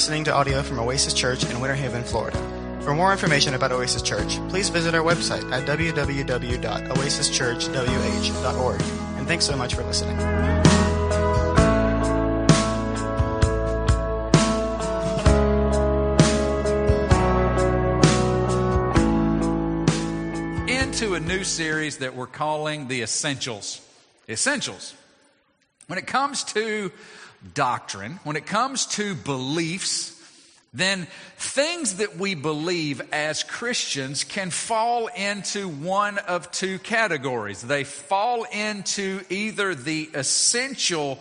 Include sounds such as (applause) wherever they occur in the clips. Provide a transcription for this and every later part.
listening to audio from Oasis Church in Winter Haven, Florida. For more information about Oasis Church, please visit our website at www.oasischurchwh.org. And thanks so much for listening. Into a new series that we're calling The Essentials. Essentials. When it comes to doctrine, when it comes to beliefs, then things that we believe as Christians can fall into one of two categories. They fall into either the essential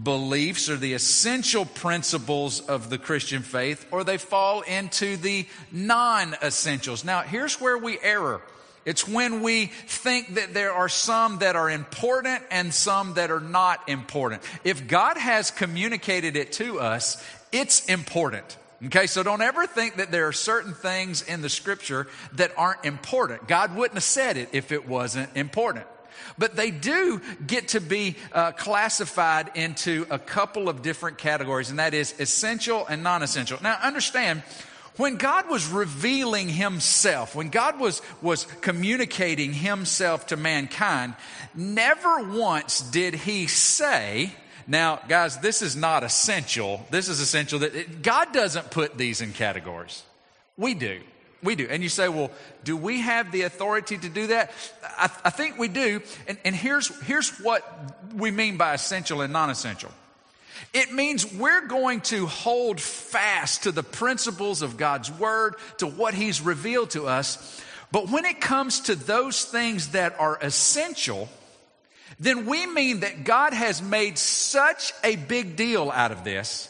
beliefs or the essential principles of the Christian faith, or they fall into the non essentials. Now, here's where we err. It's when we think that there are some that are important and some that are not important. If God has communicated it to us, it's important. Okay, so don't ever think that there are certain things in the scripture that aren't important. God wouldn't have said it if it wasn't important. But they do get to be uh, classified into a couple of different categories, and that is essential and non essential. Now, understand, when God was revealing himself, when God was, was communicating himself to mankind, never once did he say, now, guys, this is not essential. This is essential that it, God doesn't put these in categories. We do. We do. And you say, well, do we have the authority to do that? I, I think we do. And, and here's, here's what we mean by essential and non essential. It means we're going to hold fast to the principles of God's Word, to what He's revealed to us. But when it comes to those things that are essential, then we mean that God has made such a big deal out of this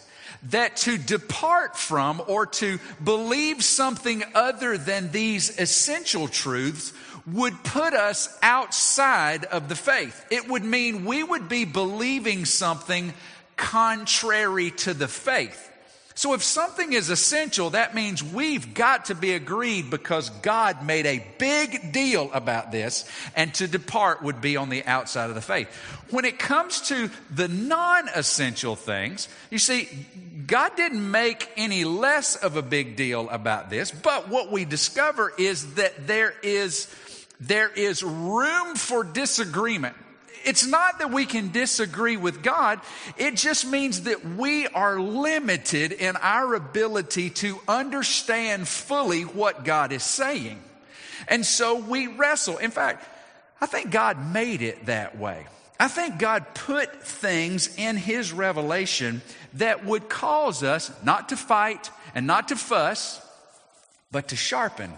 that to depart from or to believe something other than these essential truths would put us outside of the faith. It would mean we would be believing something contrary to the faith. So if something is essential, that means we've got to be agreed because God made a big deal about this, and to depart would be on the outside of the faith. When it comes to the non essential things, you see, God didn't make any less of a big deal about this, but what we discover is that there is, there is room for disagreement it's not that we can disagree with God. It just means that we are limited in our ability to understand fully what God is saying. And so we wrestle. In fact, I think God made it that way. I think God put things in His revelation that would cause us not to fight and not to fuss, but to sharpen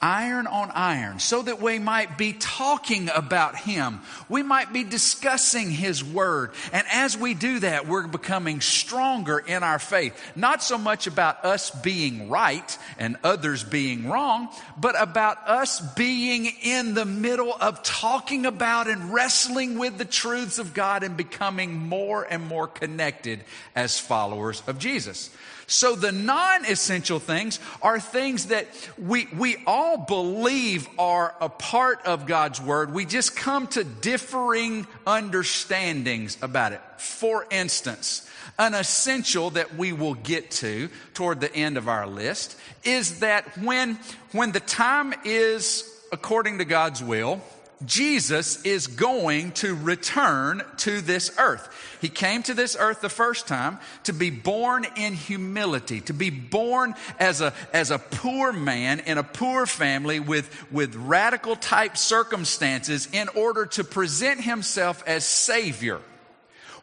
iron on iron, so that we might be talking about Him. We might be discussing His Word. And as we do that, we're becoming stronger in our faith. Not so much about us being right and others being wrong, but about us being in the middle of talking about and wrestling with the truths of God and becoming more and more connected as followers of Jesus. So the non-essential things are things that we, we all believe are a part of God's Word. We just come to differing understandings about it. For instance, an essential that we will get to toward the end of our list is that when, when the time is according to God's will, Jesus is going to return to this earth. He came to this earth the first time to be born in humility, to be born as a, as a poor man in a poor family with, with radical type circumstances in order to present himself as Savior.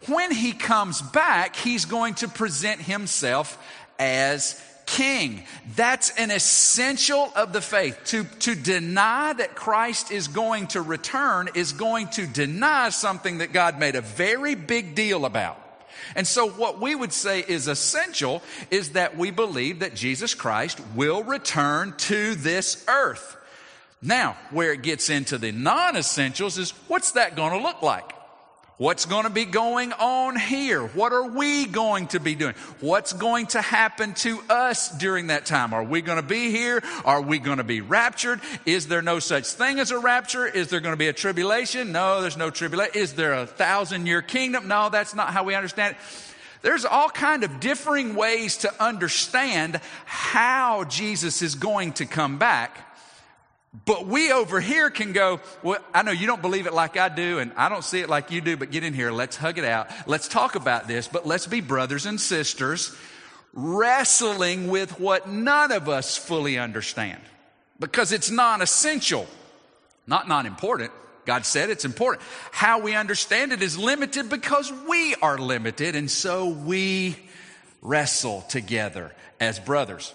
When he comes back, he's going to present himself as king. That's an essential of the faith. To, to deny that Christ is going to return is going to deny something that God made a very big deal about. And so what we would say is essential is that we believe that Jesus Christ will return to this earth. Now, where it gets into the non-essentials is what's that going to look like? What's going to be going on here? What are we going to be doing? What's going to happen to us during that time? Are we going to be here? Are we going to be raptured? Is there no such thing as a rapture? Is there going to be a tribulation? No, there's no tribulation. Is there a thousand year kingdom? No, that's not how we understand it. There's all kind of differing ways to understand how Jesus is going to come back. But we over here can go, well, I know you don't believe it like I do, and I don't see it like you do, but get in here. Let's hug it out. Let's talk about this, but let's be brothers and sisters wrestling with what none of us fully understand because it's non essential, not non important. God said it's important. How we understand it is limited because we are limited, and so we wrestle together as brothers.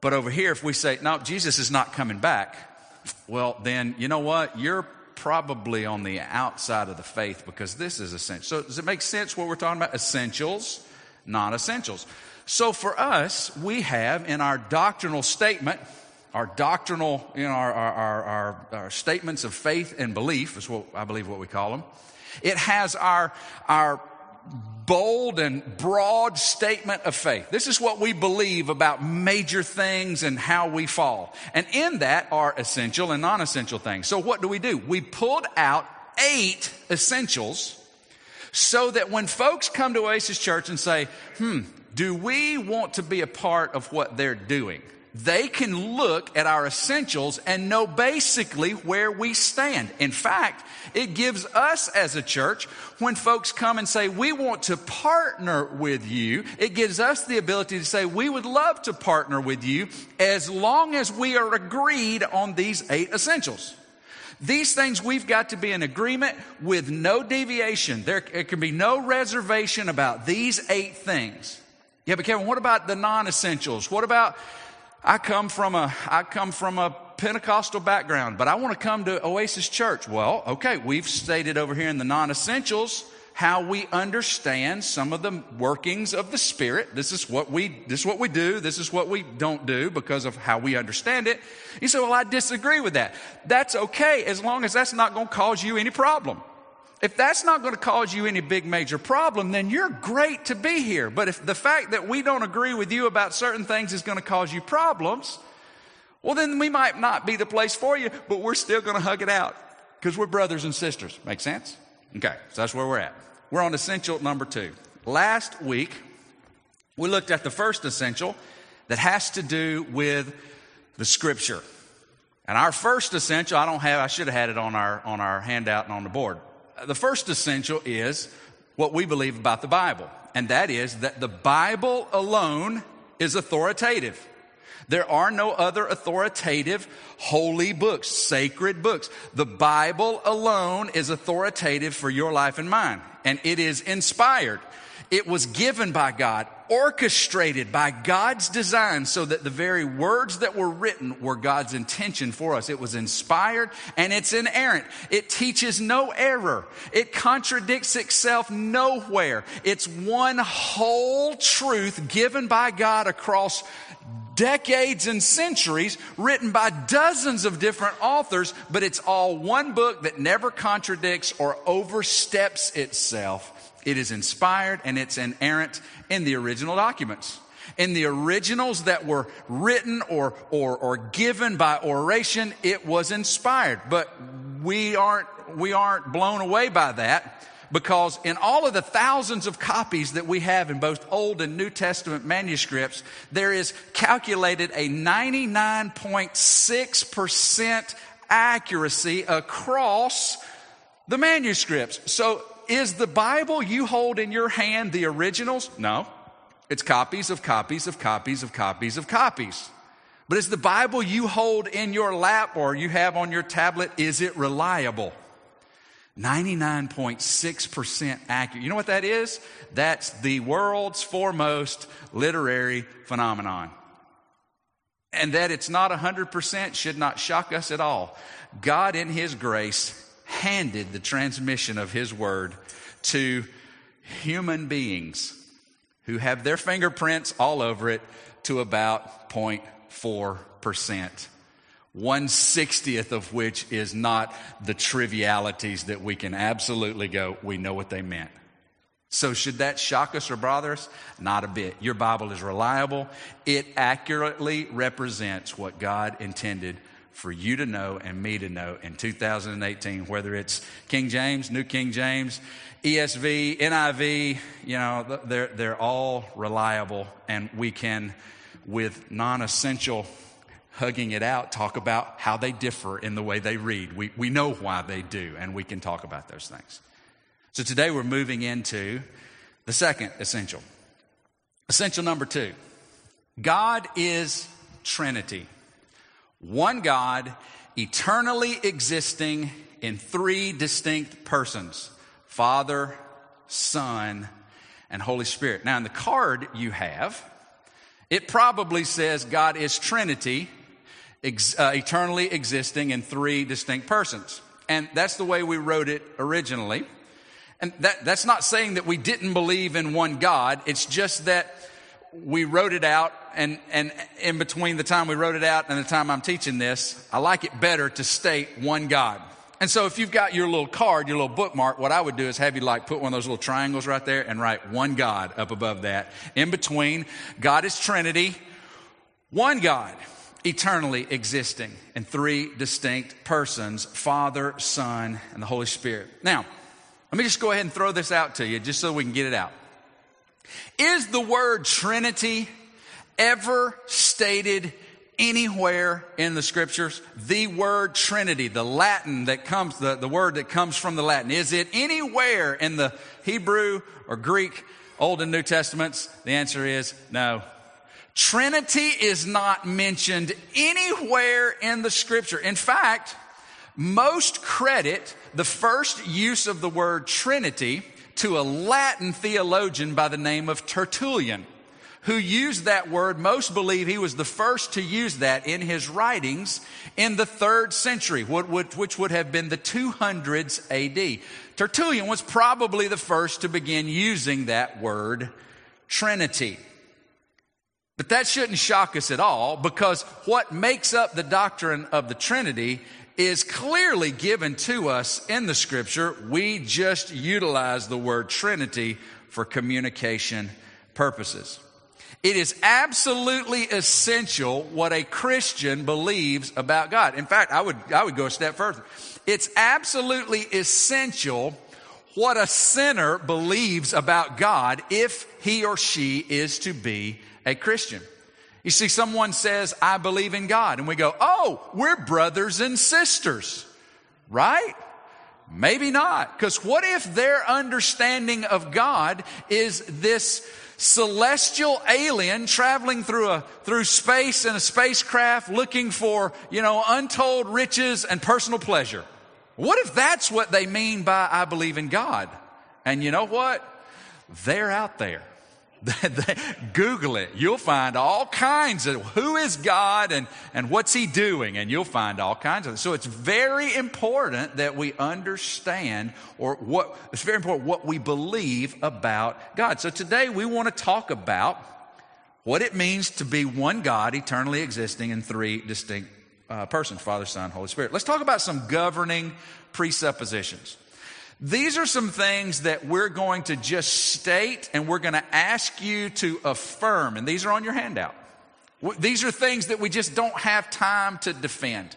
But over here, if we say, no, Jesus is not coming back, well, then you know what? You're probably on the outside of the faith because this is essential. So, does it make sense what we're talking about? Essentials, non essentials. So, for us, we have in our doctrinal statement, our doctrinal, you know, our, our, our, our, statements of faith and belief is what I believe what we call them. It has our, our bold and broad statement of faith. This is what we believe about major things and how we fall. And in that are essential and non essential things. So what do we do? We pulled out eight essentials so that when folks come to Oasis Church and say, hmm, do we want to be a part of what they're doing? They can look at our essentials and know basically where we stand. In fact, it gives us as a church, when folks come and say, we want to partner with you, it gives us the ability to say, we would love to partner with you as long as we are agreed on these eight essentials. These things we've got to be in agreement with no deviation. There, can be no reservation about these eight things. Yeah, but Kevin, what about the non essentials? What about I come from a, I come from a Pentecostal background, but I want to come to Oasis Church. Well, okay, we've stated over here in the non-essentials how we understand some of the workings of the Spirit. This is what we, this is what we do. This is what we don't do because of how we understand it. You say, well, I disagree with that. That's okay as long as that's not going to cause you any problem. If that's not going to cause you any big major problem, then you're great to be here. But if the fact that we don't agree with you about certain things is going to cause you problems, well, then we might not be the place for you, but we're still going to hug it out because we're brothers and sisters. Make sense? Okay, so that's where we're at. We're on essential number two. Last week, we looked at the first essential that has to do with the scripture. And our first essential, I don't have, I should have had it on our, on our handout and on the board the first essential is what we believe about the Bible, and that is that the Bible alone is authoritative. There are no other authoritative holy books, sacred books. The Bible alone is authoritative for your life and mine, and it is inspired. It was given by God, orchestrated by God's design so that the very words that were written were God's intention for us. It was inspired and it's inerrant. It teaches no error. It contradicts itself nowhere. It's one whole truth given by God across decades and centuries, written by dozens of different authors, but it's all one book that never contradicts or oversteps itself. It is inspired and it's inerrant in the original documents. In the originals that were written or, or, or given by oration, it was inspired. But we aren't, we aren't blown away by that because in all of the thousands of copies that we have in both Old and New Testament manuscripts, there is calculated a 99.6% accuracy across the manuscripts. So is the Bible you hold in your hand the originals? No. It's copies of copies of copies of copies of copies. But is the Bible you hold in your lap or you have on your tablet, is it reliable? 99.6% accurate. You know what that is? That's the world's foremost literary phenomenon. And that it's not 100% should not shock us at all. God, in His grace, handed the transmission of His Word to human beings who have their fingerprints all over it to about 0.4%. One sixtieth of which is not the trivialities that we can absolutely go, we know what they meant. So, should that shock us or bother us? Not a bit. Your Bible is reliable. It accurately represents what God intended for you to know and me to know in 2018, whether it's King James, New King James, ESV, NIV, you know, they're, they're all reliable and we can, with non essential hugging it out, talk about how they differ in the way they read. We, we know why they do, and we can talk about those things. So today we're moving into the second essential. Essential number two God is Trinity. One God, eternally existing in three distinct persons Father, Son, and Holy Spirit. Now, in the card you have, it probably says God is Trinity, ex- uh, eternally existing in three distinct persons. And that's the way we wrote it originally. And that, that's not saying that we didn't believe in one God. It's just that we wrote it out and, and in between the time we wrote it out and the time I'm teaching this, I like it better to state one God. And so if you've got your little card, your little bookmark, what I would do is have you like put one of those little triangles right there and write one God up above that. In between, God is Trinity, one God, eternally existing in three distinct persons, Father, Son, and the Holy Spirit. Now, let me just go ahead and throw this out to you just so we can get it out. Is the word Trinity ever stated anywhere in the scriptures? The word Trinity, the Latin that comes, the, the word that comes from the Latin, is it anywhere in the Hebrew or Greek Old and New Testaments? The answer is no. Trinity is not mentioned anywhere in the scripture. In fact, most credit the first use of the word Trinity to a Latin theologian by the name of Tertullian, who used that word. Most believe he was the first to use that in his writings in the third century, which would have been the 200s AD. Tertullian was probably the first to begin using that word Trinity. But that shouldn't shock us at all because what makes up the doctrine of the Trinity is clearly given to us in the scripture. We just utilize the word Trinity for communication purposes. It is absolutely essential what a Christian believes about God. In fact, I would, I would go a step further. It's absolutely essential what a sinner believes about God if he or she is to be a Christian. You see, someone says, I believe in God. And we go, oh, we're brothers and sisters. Right? Maybe not. Because what if their understanding of God is this celestial alien traveling through a, through space in a spacecraft looking for, you know, untold riches and personal pleasure? What if that's what they mean by I believe in God? And you know what? They're out there. (laughs) Google it. You'll find all kinds of who is God and, and what's he doing, and you'll find all kinds of it. So it's very important that we understand or what it's very important what we believe about God. So today we want to talk about what it means to be one God, eternally existing in three distinct uh, persons Father, Son, Holy Spirit. Let's talk about some governing presuppositions. These are some things that we're going to just state and we're going to ask you to affirm. And these are on your handout. These are things that we just don't have time to defend.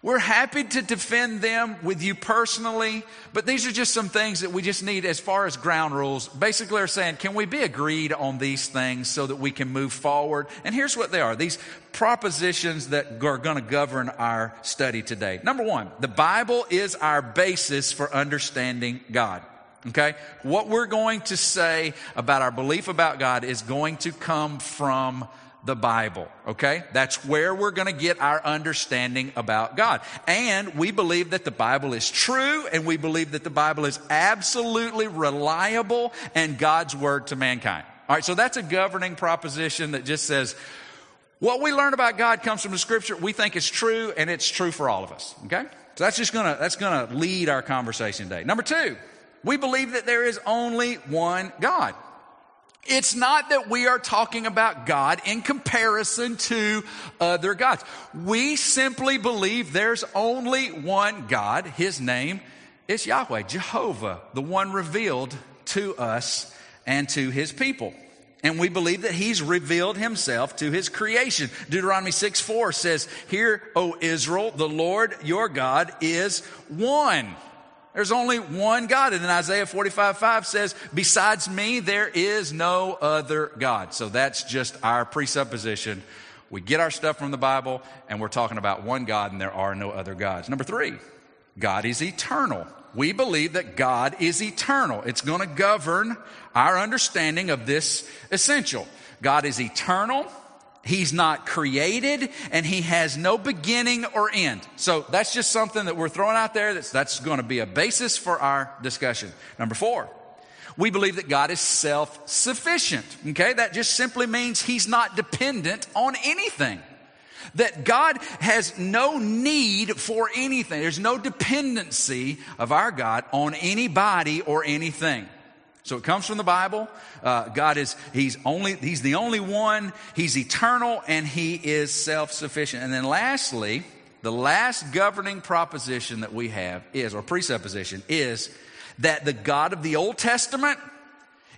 We're happy to defend them with you personally, but these are just some things that we just need as far as ground rules. Basically, are saying, can we be agreed on these things so that we can move forward? And here's what they are these propositions that are going to govern our study today. Number one, the Bible is our basis for understanding God. Okay? What we're going to say about our belief about God is going to come from the Bible. Okay? That's where we're going to get our understanding about God. And we believe that the Bible is true and we believe that the Bible is absolutely reliable and God's word to mankind. All right, so that's a governing proposition that just says what we learn about God comes from the scripture. We think it's true and it's true for all of us. Okay? So that's just gonna, that's gonna lead our conversation today. Number two, we believe that there is only one God. It's not that we are talking about God in comparison to other gods. We simply believe there's only one God. His name is Yahweh, Jehovah, the one revealed to us and to his people. And we believe that he's revealed himself to his creation. Deuteronomy 6 4 says, Hear, O Israel, the Lord your God is one. There's only one God. And then Isaiah 45 5 says, Besides me, there is no other God. So that's just our presupposition. We get our stuff from the Bible, and we're talking about one God, and there are no other gods. Number three, God is eternal. We believe that God is eternal. It's going to govern our understanding of this essential. God is eternal. He's not created and he has no beginning or end. So that's just something that we're throwing out there. That's, that's going to be a basis for our discussion. Number four, we believe that God is self sufficient. Okay. That just simply means he's not dependent on anything. That God has no need for anything. There's no dependency of our God on anybody or anything. So it comes from the Bible. Uh, God is, he's only, he's the only one. He's eternal and he is self-sufficient. And then lastly, the last governing proposition that we have is, or presupposition, is that the God of the Old Testament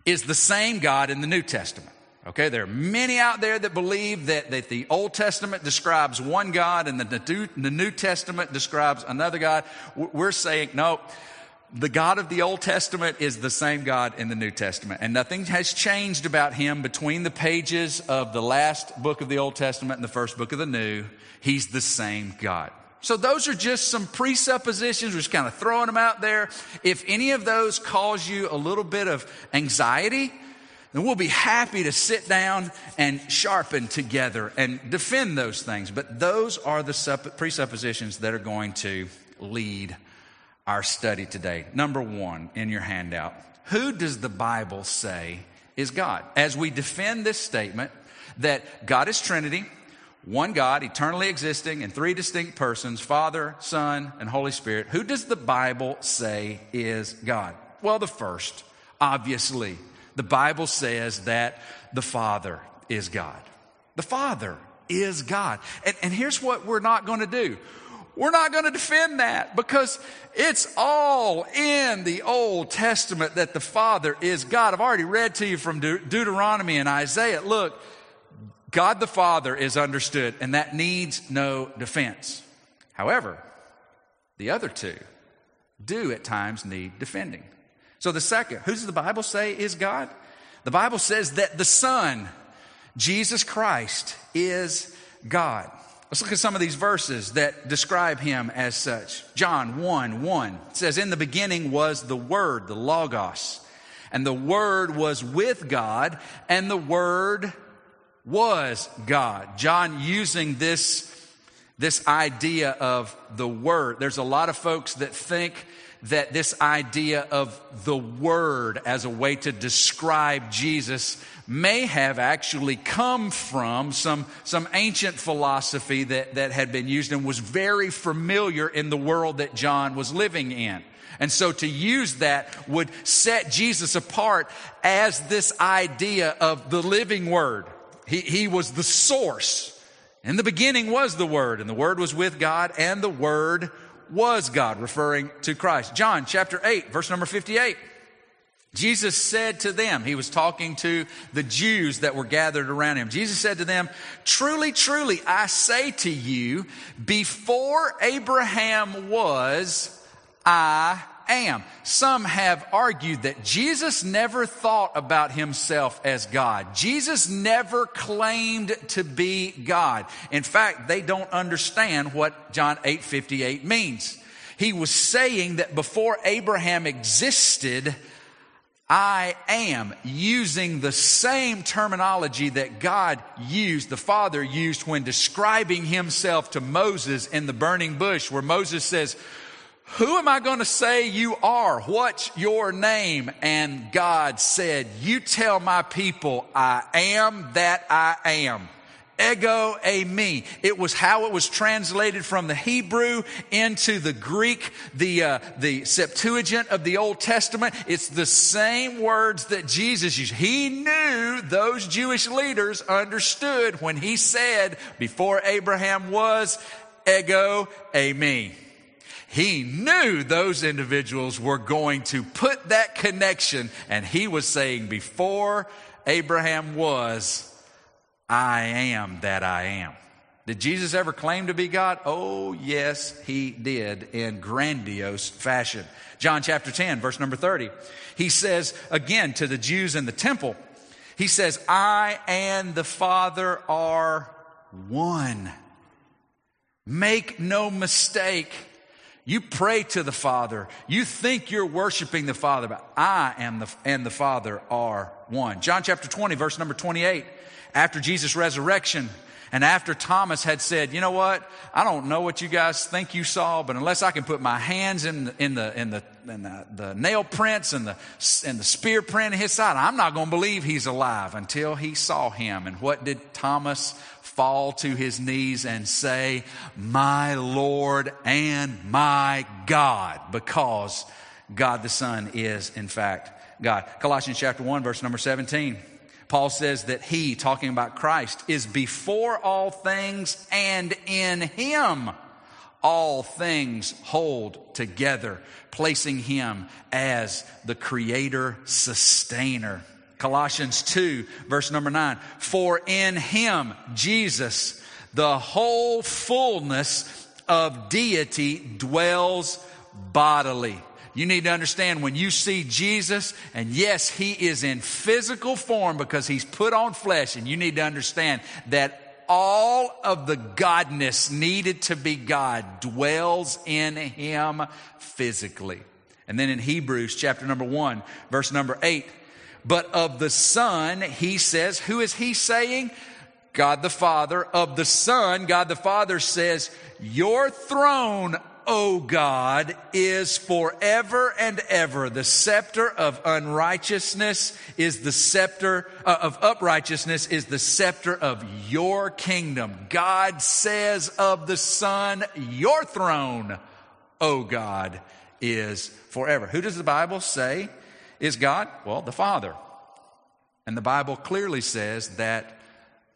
is the same God in the New Testament. Okay, there are many out there that believe that, that the Old Testament describes one God and the, the New Testament describes another God. We're saying, no, the God of the Old Testament is the same God in the New Testament. And nothing has changed about him between the pages of the last book of the Old Testament and the first book of the New. He's the same God. So those are just some presuppositions. We're just kind of throwing them out there. If any of those cause you a little bit of anxiety, then we'll be happy to sit down and sharpen together and defend those things. But those are the presuppositions that are going to lead our study today. Number one in your handout Who does the Bible say is God? As we defend this statement that God is Trinity, one God, eternally existing in three distinct persons Father, Son, and Holy Spirit. Who does the Bible say is God? Well, the first, obviously, the Bible says that the Father is God. The Father is God. And, and here's what we're not going to do. We're not going to defend that because it's all in the Old Testament that the Father is God. I've already read to you from De- Deuteronomy and Isaiah. Look, God the Father is understood, and that needs no defense. However, the other two do at times need defending. So the second, who does the Bible say is God? The Bible says that the Son, Jesus Christ, is God. Let's look at some of these verses that describe him as such. John 1 1 says, In the beginning was the Word, the Logos, and the Word was with God, and the Word was God. John using this, this idea of the Word. There's a lot of folks that think that this idea of the Word as a way to describe Jesus may have actually come from some, some ancient philosophy that, that had been used and was very familiar in the world that John was living in. And so to use that would set Jesus apart as this idea of the living Word. He, he was the source. In the beginning was the Word, and the Word was with God, and the Word was God, referring to Christ. John chapter 8, verse number 58. Jesus said to them, he was talking to the Jews that were gathered around him. Jesus said to them, Truly, truly, I say to you, before Abraham was, I am. Some have argued that Jesus never thought about himself as God. Jesus never claimed to be God. In fact, they don't understand what John 8:58 means. He was saying that before Abraham existed, I am using the same terminology that God used, the Father used when describing himself to Moses in the burning bush, where Moses says, who am I going to say you are? What's your name? And God said, You tell my people, I am that I am. Ego eimi. It was how it was translated from the Hebrew into the Greek, the, uh, the Septuagint of the Old Testament. It's the same words that Jesus used. He knew those Jewish leaders understood when he said, before Abraham was, ego eimi. He knew those individuals were going to put that connection, and he was saying, Before Abraham was, I am that I am. Did Jesus ever claim to be God? Oh, yes, he did in grandiose fashion. John chapter 10, verse number 30. He says again to the Jews in the temple, he says, I and the Father are one. Make no mistake. You pray to the Father. You think you're worshiping the Father, but I am the, and the Father are one. John chapter 20, verse number 28. After Jesus' resurrection, and after Thomas had said, you know what? I don't know what you guys think you saw, but unless I can put my hands in the, in the, in the, in the, the nail prints and the, and the spear print in his side, I'm not going to believe he's alive until he saw him. And what did Thomas fall to his knees and say, my Lord and my God, because God the Son is in fact God. Colossians chapter 1 verse number 17. Paul says that he, talking about Christ, is before all things and in him all things hold together, placing him as the creator sustainer. Colossians 2 verse number 9. For in him, Jesus, the whole fullness of deity dwells bodily. You need to understand when you see Jesus, and yes, he is in physical form because he's put on flesh, and you need to understand that all of the godness needed to be God dwells in him physically. And then in Hebrews chapter number one, verse number eight, but of the Son, he says, who is he saying? God the Father. Of the Son, God the Father says, Your throne, O God, is forever and ever. The scepter of unrighteousness is the scepter uh, of uprightness is the scepter of your kingdom. God says of the Son, your throne, O God, is forever. Who does the Bible say is God? Well, the Father. And the Bible clearly says that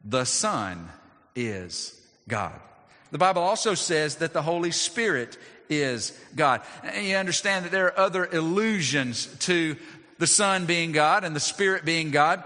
the Son is God. The Bible also says that the Holy Spirit is God. And you understand that there are other allusions to the Son being God and the Spirit being God.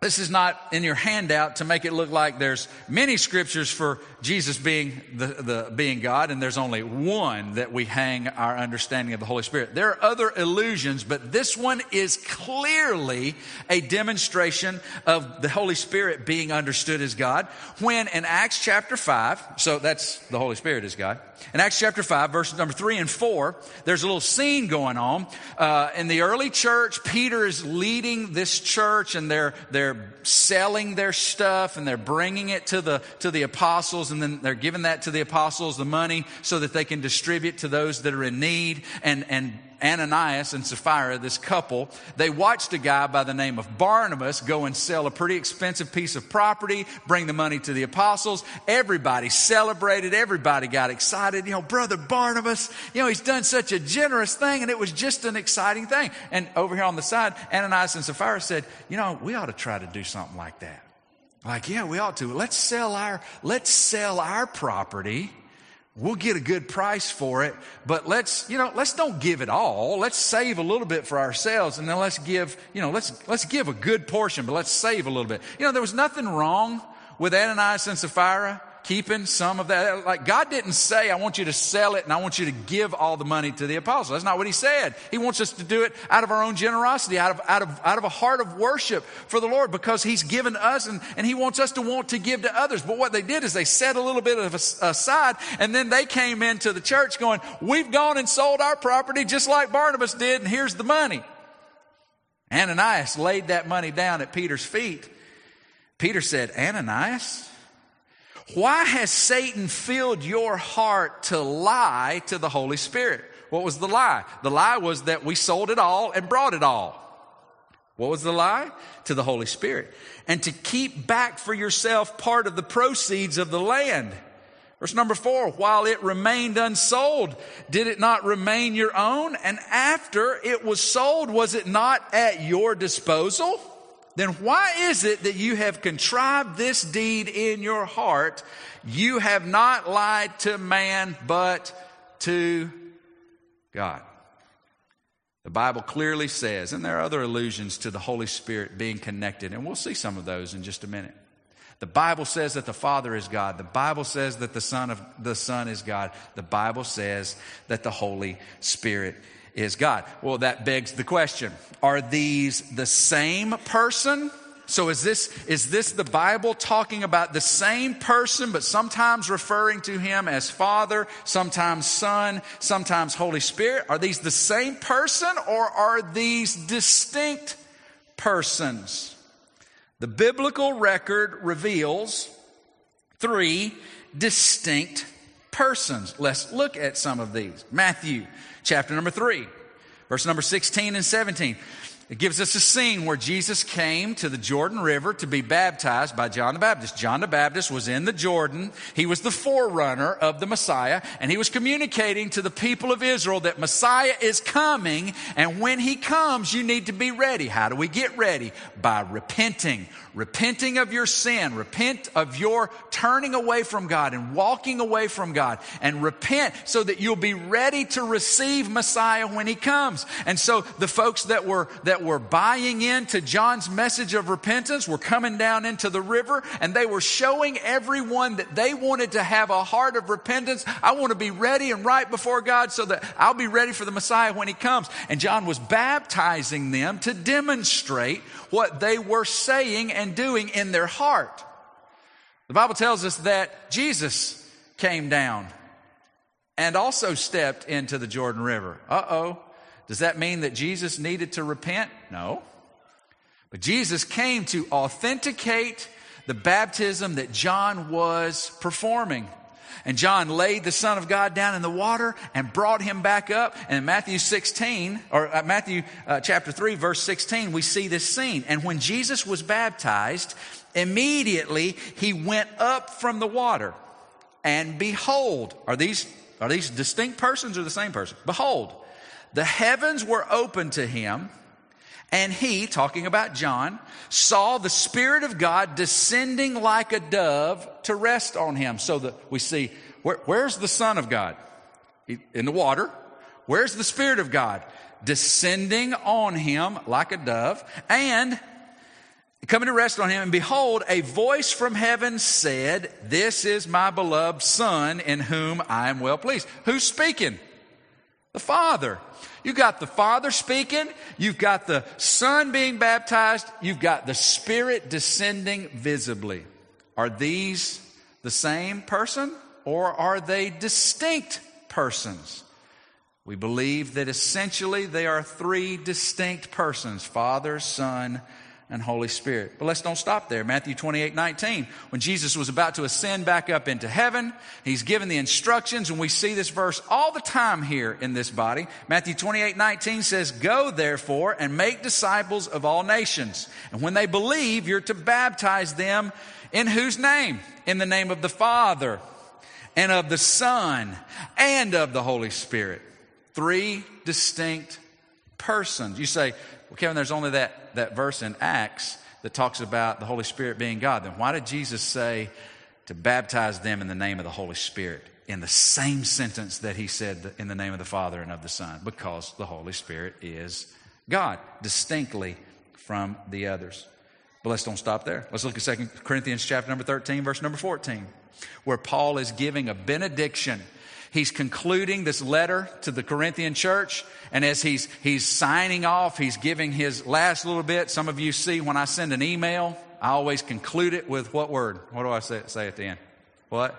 This is not in your handout to make it look like there's many scriptures for Jesus being the, the, being God, and there's only one that we hang our understanding of the Holy Spirit. There are other illusions, but this one is clearly a demonstration of the Holy Spirit being understood as God. When in Acts chapter 5, so that's the Holy Spirit is God. In Acts chapter 5, verses number 3 and 4, there's a little scene going on. Uh, in the early church, Peter is leading this church and they're, they're selling their stuff and they're bringing it to the, to the apostles and then they're giving that to the apostles, the money, so that they can distribute to those that are in need. And, and Ananias and Sapphira, this couple, they watched a guy by the name of Barnabas go and sell a pretty expensive piece of property, bring the money to the apostles. Everybody celebrated. Everybody got excited. You know, brother Barnabas, you know, he's done such a generous thing and it was just an exciting thing. And over here on the side, Ananias and Sapphira said, you know, we ought to try to do something like that. Like, yeah, we ought to. Let's sell our, let's sell our property We'll get a good price for it, but let's, you know, let's don't give it all. Let's save a little bit for ourselves and then let's give, you know, let's, let's give a good portion, but let's save a little bit. You know, there was nothing wrong with Ananias and Sapphira keeping some of that. Like God didn't say, I want you to sell it and I want you to give all the money to the apostles. That's not what he said. He wants us to do it out of our own generosity, out of, out of, out of a heart of worship for the Lord because he's given us and, and he wants us to want to give to others. But what they did is they set a little bit of aside and then they came into the church going, we've gone and sold our property just like Barnabas did and here's the money. Ananias laid that money down at Peter's feet. Peter said, Ananias, why has Satan filled your heart to lie to the Holy Spirit? What was the lie? The lie was that we sold it all and brought it all. What was the lie? To the Holy Spirit. And to keep back for yourself part of the proceeds of the land. Verse number four, while it remained unsold, did it not remain your own? And after it was sold, was it not at your disposal? Then why is it that you have contrived this deed in your heart? You have not lied to man, but to God. The Bible clearly says, and there are other allusions to the Holy Spirit being connected, and we'll see some of those in just a minute. The Bible says that the Father is God. The Bible says that the Son of the Son is God. The Bible says that the Holy Spirit is God. Well, that begs the question. Are these the same person? So is this, is this the Bible talking about the same person, but sometimes referring to him as Father, sometimes Son, sometimes Holy Spirit? Are these the same person or are these distinct persons? The biblical record reveals three distinct persons. Let's look at some of these. Matthew chapter number three, verse number 16 and 17. It gives us a scene where Jesus came to the Jordan River to be baptized by John the Baptist. John the Baptist was in the Jordan. He was the forerunner of the Messiah, and he was communicating to the people of Israel that Messiah is coming, and when he comes, you need to be ready. How do we get ready? By repenting, repenting of your sin, repent of your turning away from God and walking away from God, and repent so that you'll be ready to receive Messiah when He comes. And so the folks that were, that were buying into John's message of repentance were coming down into the river and they were showing everyone that they wanted to have a heart of repentance. I want to be ready and right before God so that I'll be ready for the Messiah when He comes. And John was baptizing them to demonstrate what they were saying and doing in their heart. The Bible tells us that Jesus came down and also stepped into the Jordan River. Uh oh. Does that mean that Jesus needed to repent? No. But Jesus came to authenticate the baptism that John was performing. And John laid the Son of God down in the water and brought him back up. And in Matthew 16, or uh, Matthew uh, chapter 3, verse 16, we see this scene. And when Jesus was baptized, immediately he went up from the water. And behold, are these, are these distinct persons or the same person? Behold, the heavens were opened to him. And he, talking about John, saw the Spirit of God descending like a dove to rest on him. So that we see, where, where's the Son of God? In the water. Where's the Spirit of God? Descending on him like a dove and coming to rest on him. And behold, a voice from heaven said, This is my beloved Son in whom I am well pleased. Who's speaking? The Father. You got the Father speaking, you've got the Son being baptized, you've got the Spirit descending visibly. Are these the same person or are they distinct persons? We believe that essentially they are three distinct persons Father, Son, and Holy Spirit. But let's don't stop there. Matthew 28 19. When Jesus was about to ascend back up into heaven, he's given the instructions, and we see this verse all the time here in this body. Matthew 28 19 says, Go therefore and make disciples of all nations. And when they believe, you're to baptize them in whose name? In the name of the Father, and of the Son, and of the Holy Spirit. Three distinct persons. You say, well, Kevin, there's only that, that verse in Acts that talks about the Holy Spirit being God. Then why did Jesus say to baptize them in the name of the Holy Spirit in the same sentence that he said in the name of the Father and of the Son? Because the Holy Spirit is God, distinctly from the others. But let's don't stop there. Let's look at 2 Corinthians chapter number 13, verse number 14, where Paul is giving a benediction He's concluding this letter to the Corinthian church. And as he's, he's signing off, he's giving his last little bit. Some of you see when I send an email, I always conclude it with what word? What do I say, say at the end? What?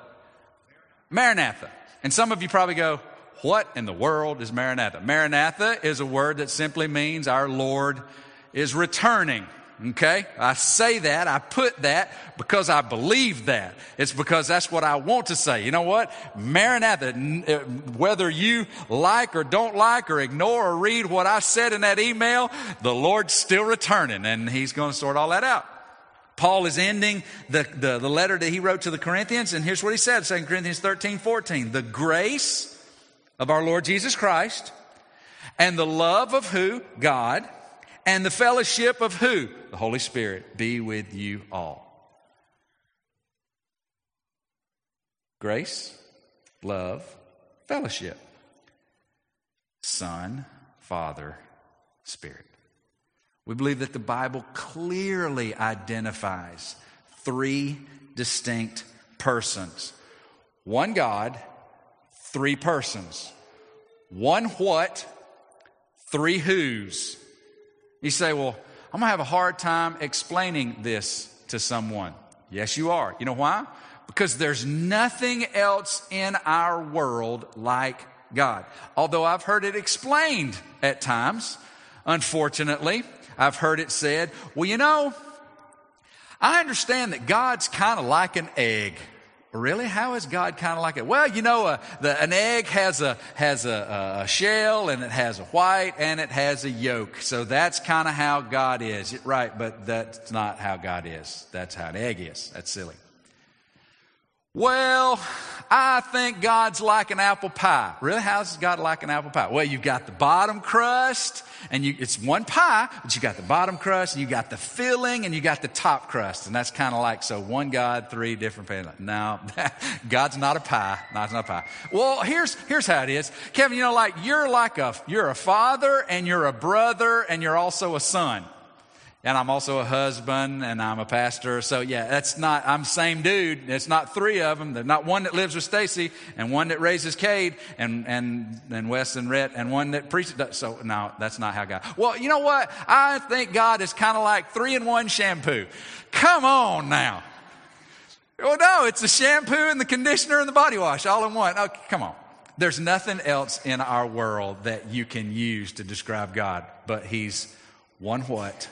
Maranatha. And some of you probably go, what in the world is Maranatha? Maranatha is a word that simply means our Lord is returning. Okay? I say that, I put that because I believe that. It's because that's what I want to say. You know what? Maranatha, uh, whether you like or don't like or ignore or read what I said in that email, the Lord's still returning and He's going to sort all that out. Paul is ending the, the, the letter that he wrote to the Corinthians, and here's what he said 2 Corinthians 13 14. The grace of our Lord Jesus Christ and the love of who? God and the fellowship of who? The Holy Spirit be with you all. Grace, love, fellowship. Son, Father, Spirit. We believe that the Bible clearly identifies three distinct persons one God, three persons. One what, three who's. You say, well, I'm going to have a hard time explaining this to someone. Yes, you are. You know why? Because there's nothing else in our world like God. Although I've heard it explained at times, unfortunately, I've heard it said, well, you know, I understand that God's kind of like an egg. Really? How is God kind of like it? Well, you know, uh, the, an egg has a has a, a, shell and it has a white and it has a yolk. So that's kind of how God is, right? But that's not how God is. That's how an egg is. That's silly. Well, I think God's like an apple pie. Really? How's God like an apple pie? Well, you've got the bottom crust, and you, it's one pie, but you got the bottom crust, and you got the filling, and you got the top crust. And that's kind of like, so one God, three different pieces. No, (laughs) God's not a pie. It's not a pie. Well, here's, here's how it is. Kevin, you know, like, you're like a, you're a father, and you're a brother, and you're also a son and I'm also a husband and I'm a pastor. So yeah, that's not, I'm same dude. It's not three of them. There's not one that lives with Stacy and one that raises Cade and, and, and Wes and Rhett and one that preaches. So no, that's not how God. Well, you know what? I think God is kind of like three in one shampoo. Come on now. Well, no, it's the shampoo and the conditioner and the body wash all in one. Oh, come on. There's nothing else in our world that you can use to describe God, but He's one what?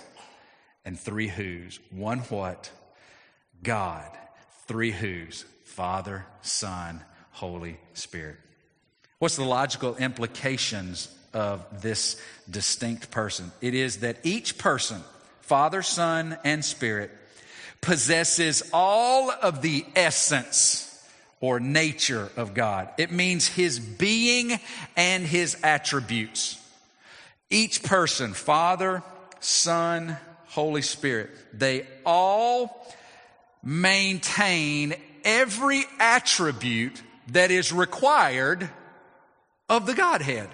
And three who's. One what? God. Three who's. Father, Son, Holy Spirit. What's the logical implications of this distinct person? It is that each person, Father, Son, and Spirit, possesses all of the essence or nature of God. It means his being and his attributes. Each person, Father, Son, Holy Spirit. They all maintain every attribute that is required of the Godhead.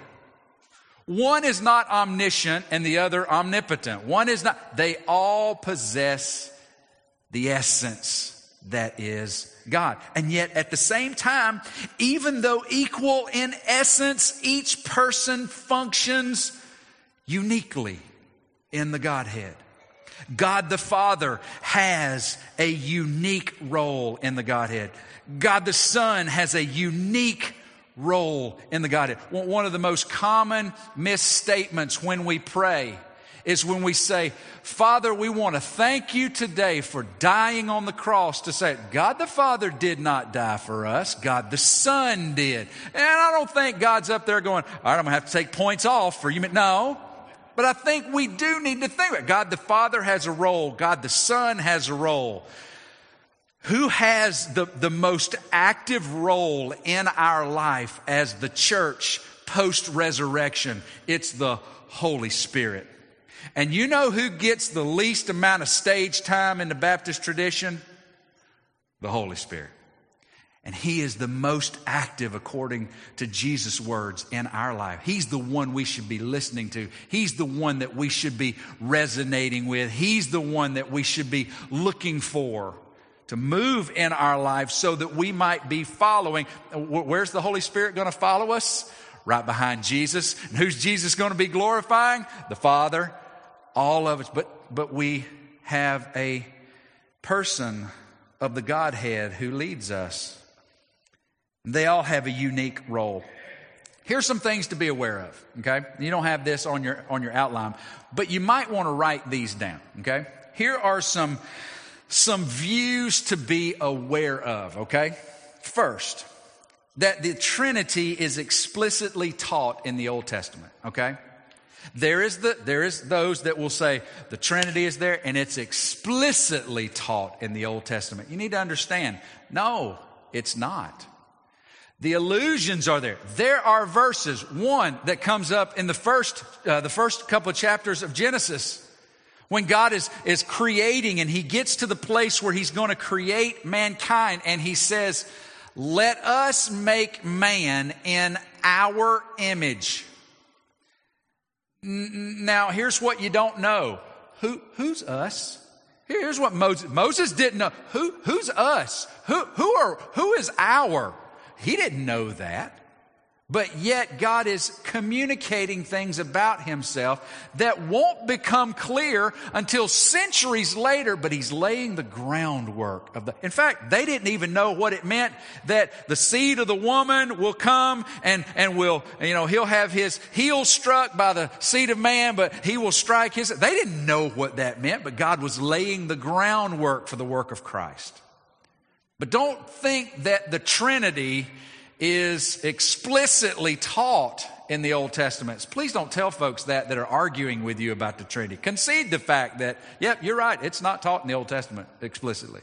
One is not omniscient and the other omnipotent. One is not, they all possess the essence that is God. And yet at the same time, even though equal in essence, each person functions uniquely in the Godhead. God the Father has a unique role in the Godhead. God the Son has a unique role in the Godhead. One of the most common misstatements when we pray is when we say, Father, we want to thank you today for dying on the cross to say, God the Father did not die for us. God the Son did. And I don't think God's up there going, all right, I'm going to have to take points off for you. No. But I think we do need to think about. God the Father has a role. God the Son has a role. Who has the, the most active role in our life as the church post resurrection? It's the Holy Spirit. And you know who gets the least amount of stage time in the Baptist tradition? The Holy Spirit. And He is the most active according to Jesus' words in our life. He's the one we should be listening to. He's the one that we should be resonating with. He's the one that we should be looking for to move in our life so that we might be following. Where's the Holy Spirit going to follow us? Right behind Jesus. And who's Jesus going to be glorifying? The Father. All of us. But, but we have a person of the Godhead who leads us. They all have a unique role. Here's some things to be aware of, okay? You don't have this on your, on your outline, but you might want to write these down, okay? Here are some, some views to be aware of, okay? First, that the Trinity is explicitly taught in the Old Testament, okay? There is the, there is those that will say the Trinity is there and it's explicitly taught in the Old Testament. You need to understand, no, it's not. The illusions are there. There are verses, one that comes up in the first, uh, the first couple of chapters of Genesis. When God is, is creating and he gets to the place where he's going to create mankind and he says, let us make man in our image. Now, here's what you don't know. Who, who's us? Here's what Moses, Moses didn't know. Who, who's us? Who, who are, who is our? He didn't know that. But yet God is communicating things about himself that won't become clear until centuries later, but he's laying the groundwork of the, in fact, they didn't even know what it meant that the seed of the woman will come and, and will, you know, he'll have his heel struck by the seed of man, but he will strike his, they didn't know what that meant, but God was laying the groundwork for the work of Christ. But don't think that the Trinity is explicitly taught in the Old Testament. Please don't tell folks that that are arguing with you about the Trinity. Concede the fact that, yep, you're right, it's not taught in the Old Testament explicitly.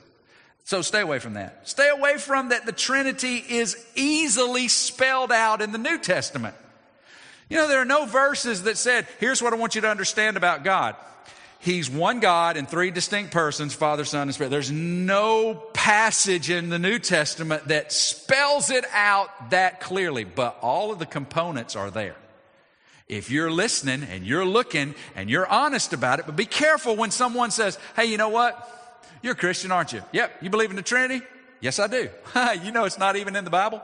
So stay away from that. Stay away from that the Trinity is easily spelled out in the New Testament. You know, there are no verses that said, here's what I want you to understand about God. He's one God in three distinct persons, Father, Son, and Spirit. There's no passage in the New Testament that spells it out that clearly, but all of the components are there. If you're listening and you're looking and you're honest about it, but be careful when someone says, Hey, you know what? You're a Christian, aren't you? Yep. You believe in the Trinity? Yes, I do. (laughs) you know it's not even in the Bible?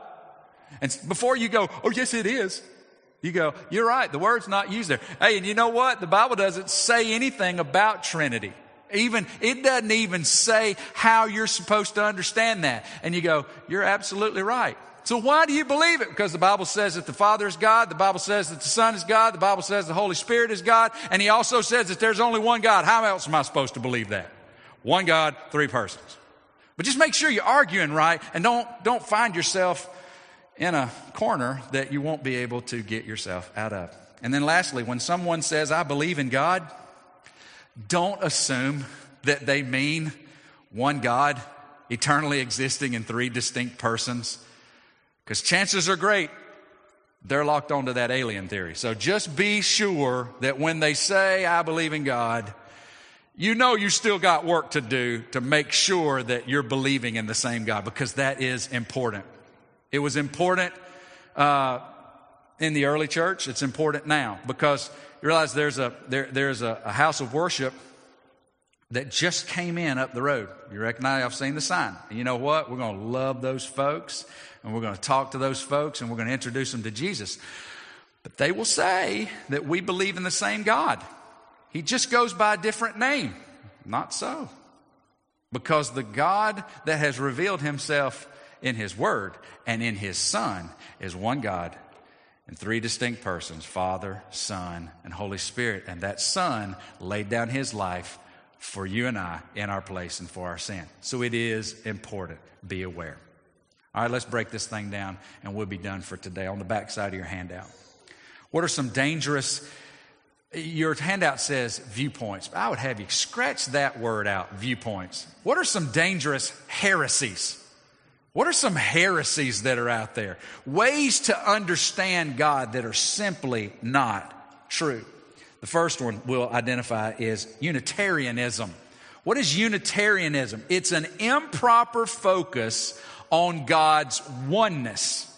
And before you go, Oh, yes, it is. You go, you're right, the word's not used there. Hey, and you know what? The Bible doesn't say anything about Trinity. Even, it doesn't even say how you're supposed to understand that. And you go, you're absolutely right. So why do you believe it? Because the Bible says that the Father is God, the Bible says that the Son is God, the Bible says the Holy Spirit is God, and He also says that there's only one God. How else am I supposed to believe that? One God, three persons. But just make sure you're arguing right and don't, don't find yourself in a corner that you won't be able to get yourself out of. And then lastly, when someone says, I believe in God, don't assume that they mean one God eternally existing in three distinct persons, because chances are great they're locked onto that alien theory. So just be sure that when they say, I believe in God, you know you still got work to do to make sure that you're believing in the same God, because that is important. It was important uh, in the early church. It's important now because you realize there's a there, there's a, a, house of worship that just came in up the road. You recognize? I've seen the sign. And you know what? We're going to love those folks, and we're going to talk to those folks, and we're going to introduce them to Jesus. But they will say that we believe in the same God. He just goes by a different name. Not so. Because the God that has revealed himself in His Word and in His Son is one God in three distinct persons Father, Son, and Holy Spirit. And that Son laid down His life for you and I in our place and for our sin. So it is important. Be aware. All right, let's break this thing down and we'll be done for today. On the back side of your handout. What are some dangerous your handout says viewpoints. But I would have you scratch that word out, viewpoints. What are some dangerous heresies? What are some heresies that are out there? Ways to understand God that are simply not true. The first one we'll identify is Unitarianism. What is Unitarianism? It's an improper focus on God's oneness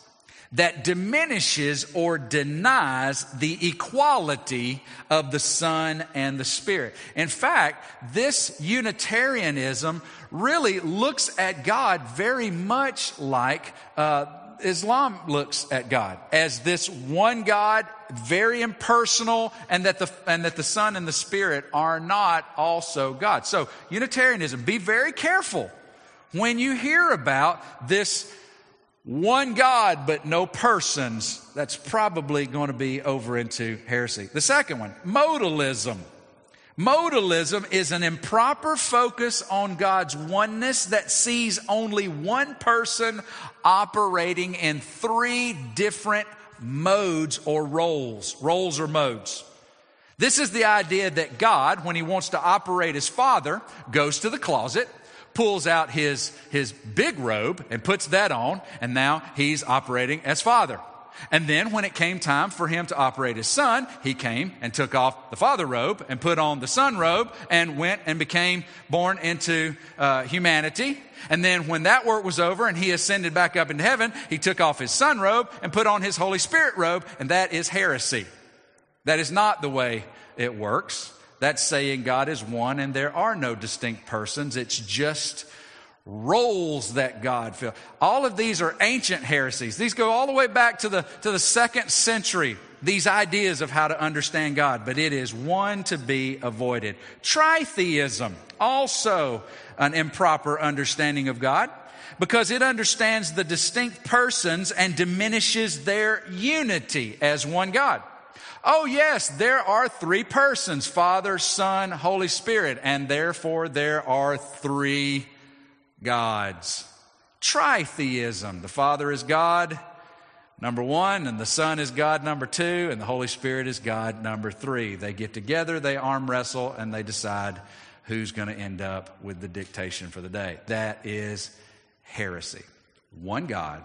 that diminishes or denies the equality of the Son and the Spirit. In fact, this Unitarianism really looks at God very much like uh, Islam looks at God as this one God, very impersonal, and that the and that the Son and the Spirit are not also God. So Unitarianism, be very careful when you hear about this one God, but no persons, that's probably going to be over into heresy. The second one, modalism. Modalism is an improper focus on God's oneness that sees only one person operating in three different modes or roles. Roles or modes. This is the idea that God, when he wants to operate as Father, goes to the closet, pulls out his, his big robe and puts that on, and now he's operating as father. And then when it came time for him to operate his son, he came and took off the father robe and put on the son robe and went and became born into uh, humanity. And then when that work was over and he ascended back up into heaven, he took off his son robe and put on his Holy Spirit robe, and that is heresy. That is not the way it works. That's saying God is one and there are no distinct persons. It's just roles that God fills. All of these are ancient heresies. These go all the way back to the, to the second century, these ideas of how to understand God, but it is one to be avoided. Tritheism, also an improper understanding of God because it understands the distinct persons and diminishes their unity as one God. Oh, yes, there are three persons Father, Son, Holy Spirit, and therefore there are three gods. Tritheism. The Father is God, number one, and the Son is God, number two, and the Holy Spirit is God, number three. They get together, they arm wrestle, and they decide who's going to end up with the dictation for the day. That is heresy. One God,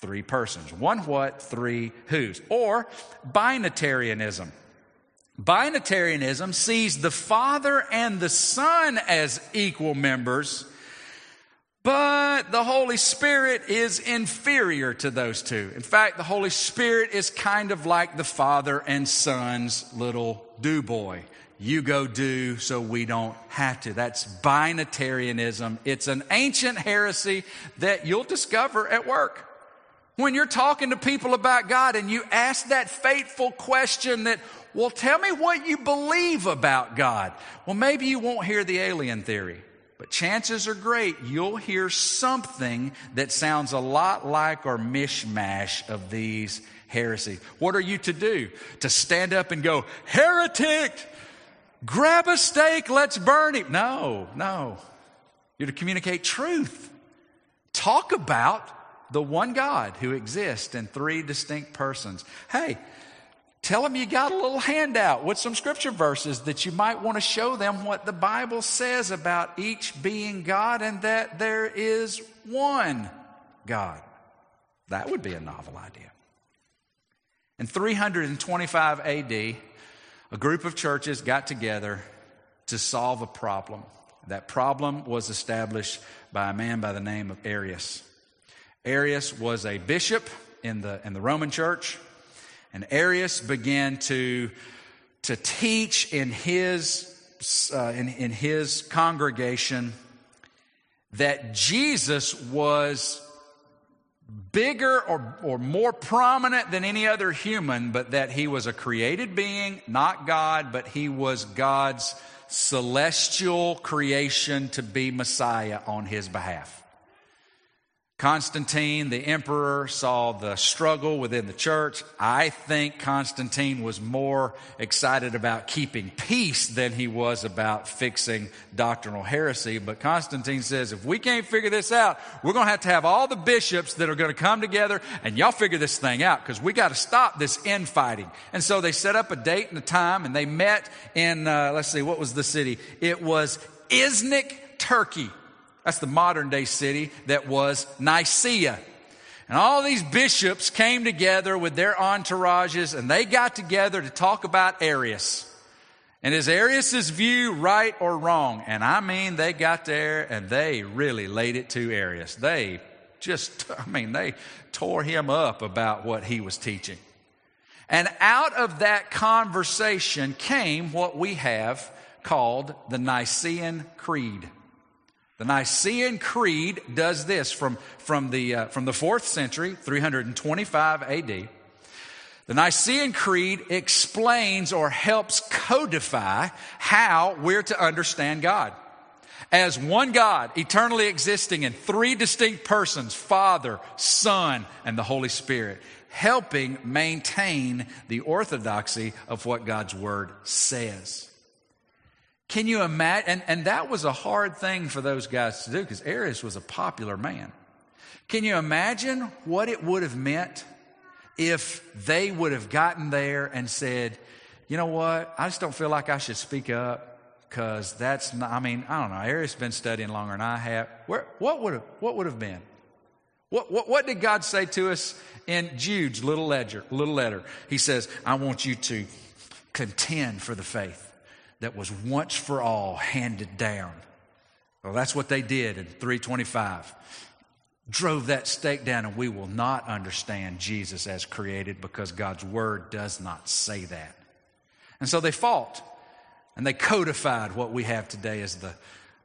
three persons. One what, three whos. Or binitarianism. Binitarianism sees the Father and the Son as equal members, but the Holy Spirit is inferior to those two. In fact, the Holy Spirit is kind of like the Father and Son's little do boy. You go do so we don't have to. That's binitarianism. It's an ancient heresy that you'll discover at work. When you're talking to people about God and you ask that fateful question that, well, tell me what you believe about God. Well, maybe you won't hear the alien theory, but chances are great you'll hear something that sounds a lot like or mishmash of these heresies. What are you to do? To stand up and go, heretic! Grab a stake, let's burn him. No, no. You're to communicate truth. Talk about the one God who exists in three distinct persons. Hey, tell them you got a little handout with some scripture verses that you might want to show them what the Bible says about each being God and that there is one God. That would be a novel idea. In 325 AD, a group of churches got together to solve a problem. That problem was established by a man by the name of Arius. Arius was a bishop in the, in the Roman church, and Arius began to, to teach in his, uh, in, in his congregation that Jesus was bigger or, or more prominent than any other human, but that he was a created being, not God, but he was God's celestial creation to be Messiah on his behalf. Constantine, the emperor, saw the struggle within the church. I think Constantine was more excited about keeping peace than he was about fixing doctrinal heresy. But Constantine says, if we can't figure this out, we're going to have to have all the bishops that are going to come together and y'all figure this thing out because we got to stop this infighting. And so they set up a date and a time and they met in, uh, let's see, what was the city? It was Iznik, Turkey. That's the modern day city that was Nicaea. And all these bishops came together with their entourages and they got together to talk about Arius. And is Arius's view right or wrong? And I mean, they got there and they really laid it to Arius. They just, (laughs) I mean, they tore him up about what he was teaching. And out of that conversation came what we have called the Nicene Creed. The Nicene Creed does this from, from, the, uh, from the fourth century, 325 AD. The Nicene Creed explains or helps codify how we're to understand God. As one God, eternally existing in three distinct persons Father, Son, and the Holy Spirit, helping maintain the orthodoxy of what God's Word says. Can you imagine? And, and that was a hard thing for those guys to do because Arius was a popular man. Can you imagine what it would have meant if they would have gotten there and said, you know what? I just don't feel like I should speak up because that's not, I mean, I don't know. Arius has been studying longer than I have. Where, what, would have, what would have been? What, what, what did God say to us in Jude's little ledger, little letter? He says, I want you to contend for the faith that was once for all handed down. Well, that's what they did in 325. Drove that stake down, and we will not understand Jesus as created because God's word does not say that. And so they fought and they codified what we have today as the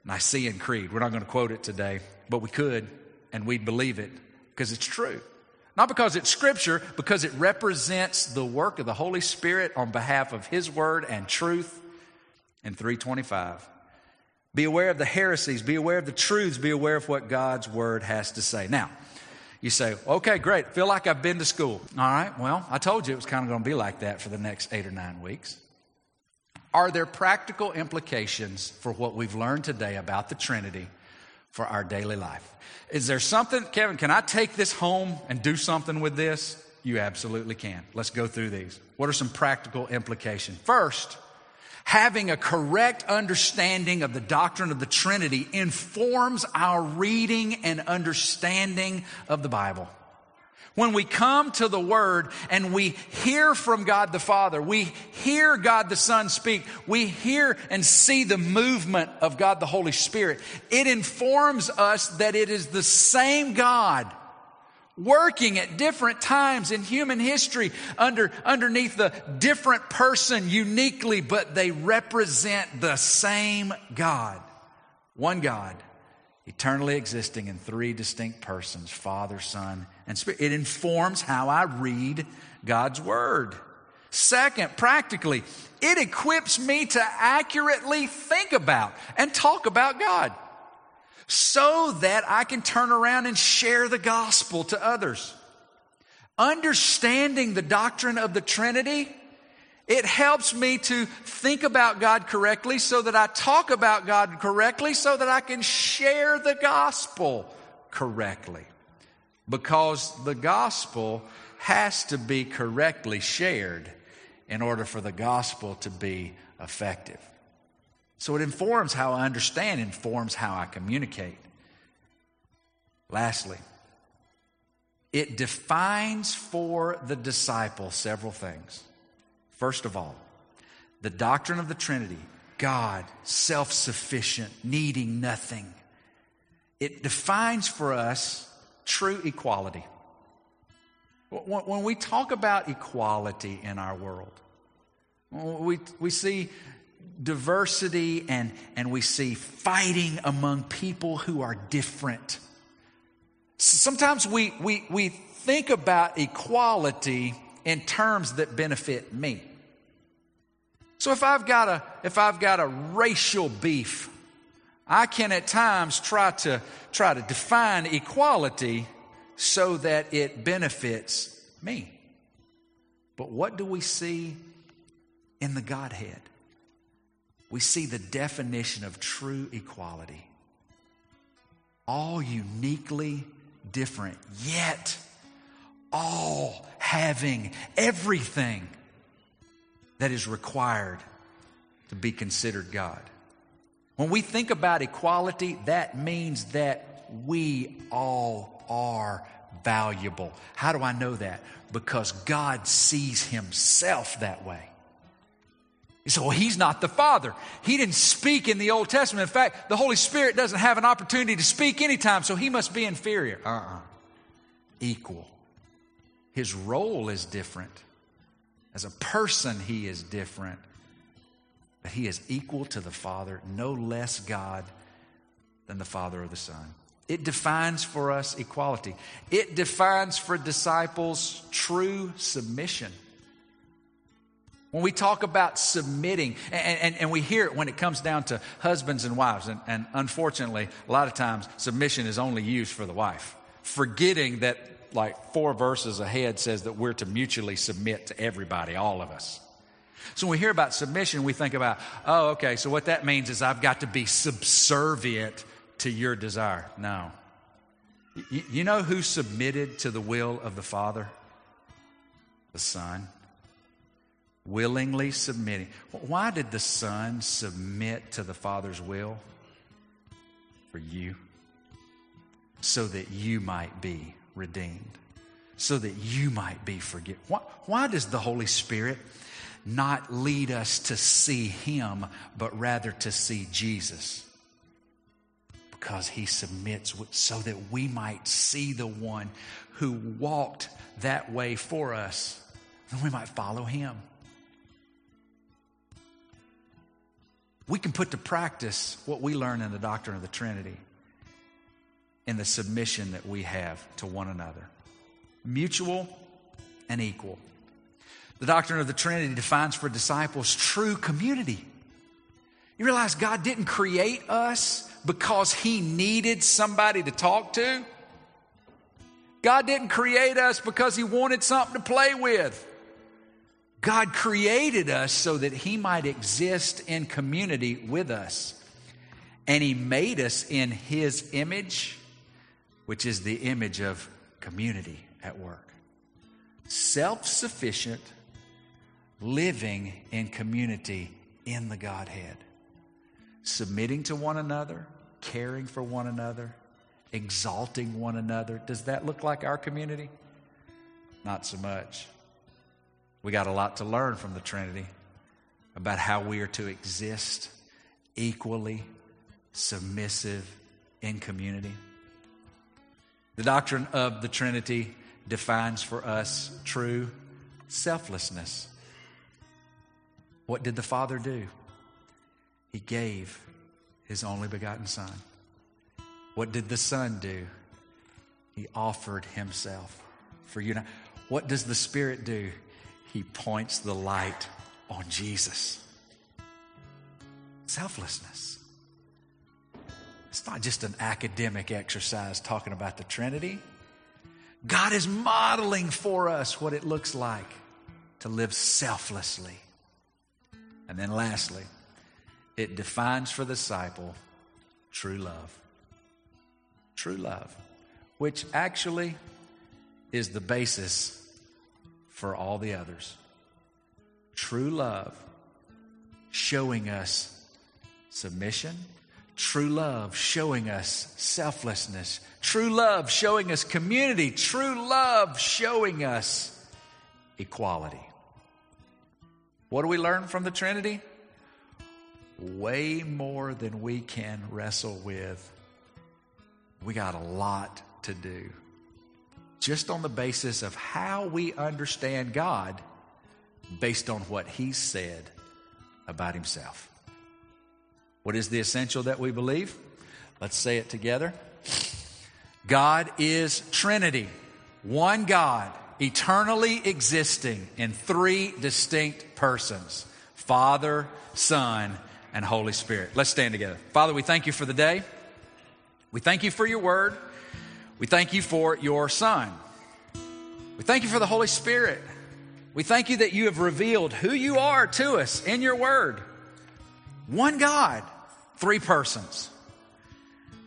Nicene Creed. We're not going to quote it today, but we could and we'd believe it because it's true. Not because it's scripture, because it represents the work of the Holy Spirit on behalf of His word and truth in 325. Be aware of the heresies, be aware of the truths, be aware of what God's word has to say. Now, you say, okay, great, feel like I've been to school. All right, well, I told you it was kind of going to be like that for the next eight or nine weeks. Are there practical implications for what we've learned today about the Trinity for our daily life? Is there something, Kevin, can I take this home and do something with this? You absolutely can. Let's go through these. What are some practical implications? First, having a correct understanding of the doctrine of the Trinity informs our reading and understanding of the Bible. When we come to the Word and we hear from God the Father, we hear God the Son speak, we hear and see the movement of God the Holy Spirit, it informs us that it is the same God working at different times in human history under, underneath the different person uniquely, but they represent the same God. One God eternally existing in three distinct persons Father, Son, and Spirit. It informs how I read God's Word. Second, practically, it equips me to accurately think about and talk about God so that I can turn around and share the gospel to others. Understanding the doctrine of the Trinity it helps me to think about God correctly so that I talk about God correctly so that I can share the gospel correctly. Because the gospel has to be correctly shared in order for the gospel to be effective. So it informs how I understand, informs how I communicate. Lastly, it defines for the disciple several things. First of all, the doctrine of the Trinity, God, self sufficient, needing nothing. It defines for us true equality. When we talk about equality in our world, we, we see diversity and, and we see fighting among people who are different. Sometimes we, we, we think about equality in terms that benefit me. So if I've got a if I've got a racial beef, I can at times try to try to define equality so that it benefits me. But what do we see in the Godhead? We see the definition of true equality. All uniquely different, yet all having everything that is required to be considered God. When we think about equality, that means that we all are valuable. How do I know that? Because God sees himself that way. You say, well, he's not the Father. He didn't speak in the Old Testament. In fact, the Holy Spirit doesn't have an opportunity to speak anytime, so he must be inferior. Uh uh-uh. uh Equal. His role is different. As a person, he is different. But he is equal to the Father, no less God than the Father or the Son. It defines for us equality. It defines for disciples true submission. When we talk about submitting, and, and, and, we hear it when it comes down to husbands and wives, and, and unfortunately, a lot of times submission is only used for the wife, forgetting that like four verses ahead says that we're to mutually submit to everybody, all of us. So when we hear about submission, we think about, oh, okay, so what that means is I've got to be subservient to your desire. No. You, you know who submitted to the will of the Father? The Son. Willingly submitting. Why did the Son submit to the Father's will? For you. So that you might be redeemed, so that you might be forgiven. Why, why does the Holy Spirit not lead us to see Him, but rather to see Jesus? Because He submits so that we might see the one who walked that way for us, and we might follow Him. We can put to practice what we learn in the doctrine of the Trinity in the submission that we have to one another mutual and equal. The doctrine of the Trinity defines for disciples true community. You realize God didn't create us because He needed somebody to talk to? God didn't create us because He wanted something to play with. God created us so that He might exist in community with us. And He made us in His image, which is the image of community at work. Self sufficient, living in community in the Godhead, submitting to one another, caring for one another, exalting one another. Does that look like our community? Not so much. We got a lot to learn from the Trinity about how we are to exist equally submissive in community. The doctrine of the Trinity defines for us true selflessness. What did the Father do? He gave his only begotten Son. What did the Son do? He offered himself for you. What does the Spirit do? He points the light on Jesus. Selflessness. It's not just an academic exercise talking about the Trinity. God is modeling for us what it looks like to live selflessly. And then lastly, it defines for the disciple true love. True love, which actually is the basis for all the others. True love showing us submission, true love showing us selflessness, true love showing us community, true love showing us equality. What do we learn from the Trinity? Way more than we can wrestle with. We got a lot to do. Just on the basis of how we understand God based on what He said about Himself. What is the essential that we believe? Let's say it together. God is Trinity, one God, eternally existing in three distinct persons Father, Son, and Holy Spirit. Let's stand together. Father, we thank you for the day. We thank you for your word. We thank you for your Son. We thank you for the Holy Spirit. We thank you that you have revealed who you are to us in your word. One God, three persons.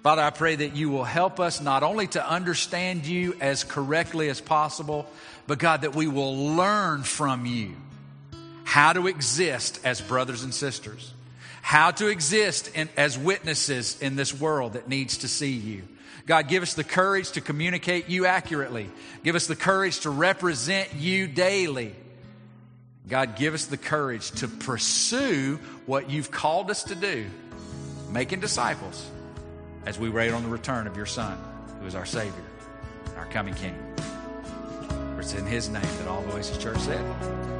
Father, I pray that you will help us not only to understand you as correctly as possible, but God, that we will learn from you how to exist as brothers and sisters, how to exist in, as witnesses in this world that needs to see you. God, give us the courage to communicate you accurately. Give us the courage to represent you daily. God, give us the courage to pursue what you've called us to do, making disciples as we wait on the return of your Son, who is our Savior, our coming King. For it's in His name that all the Oasis Church said.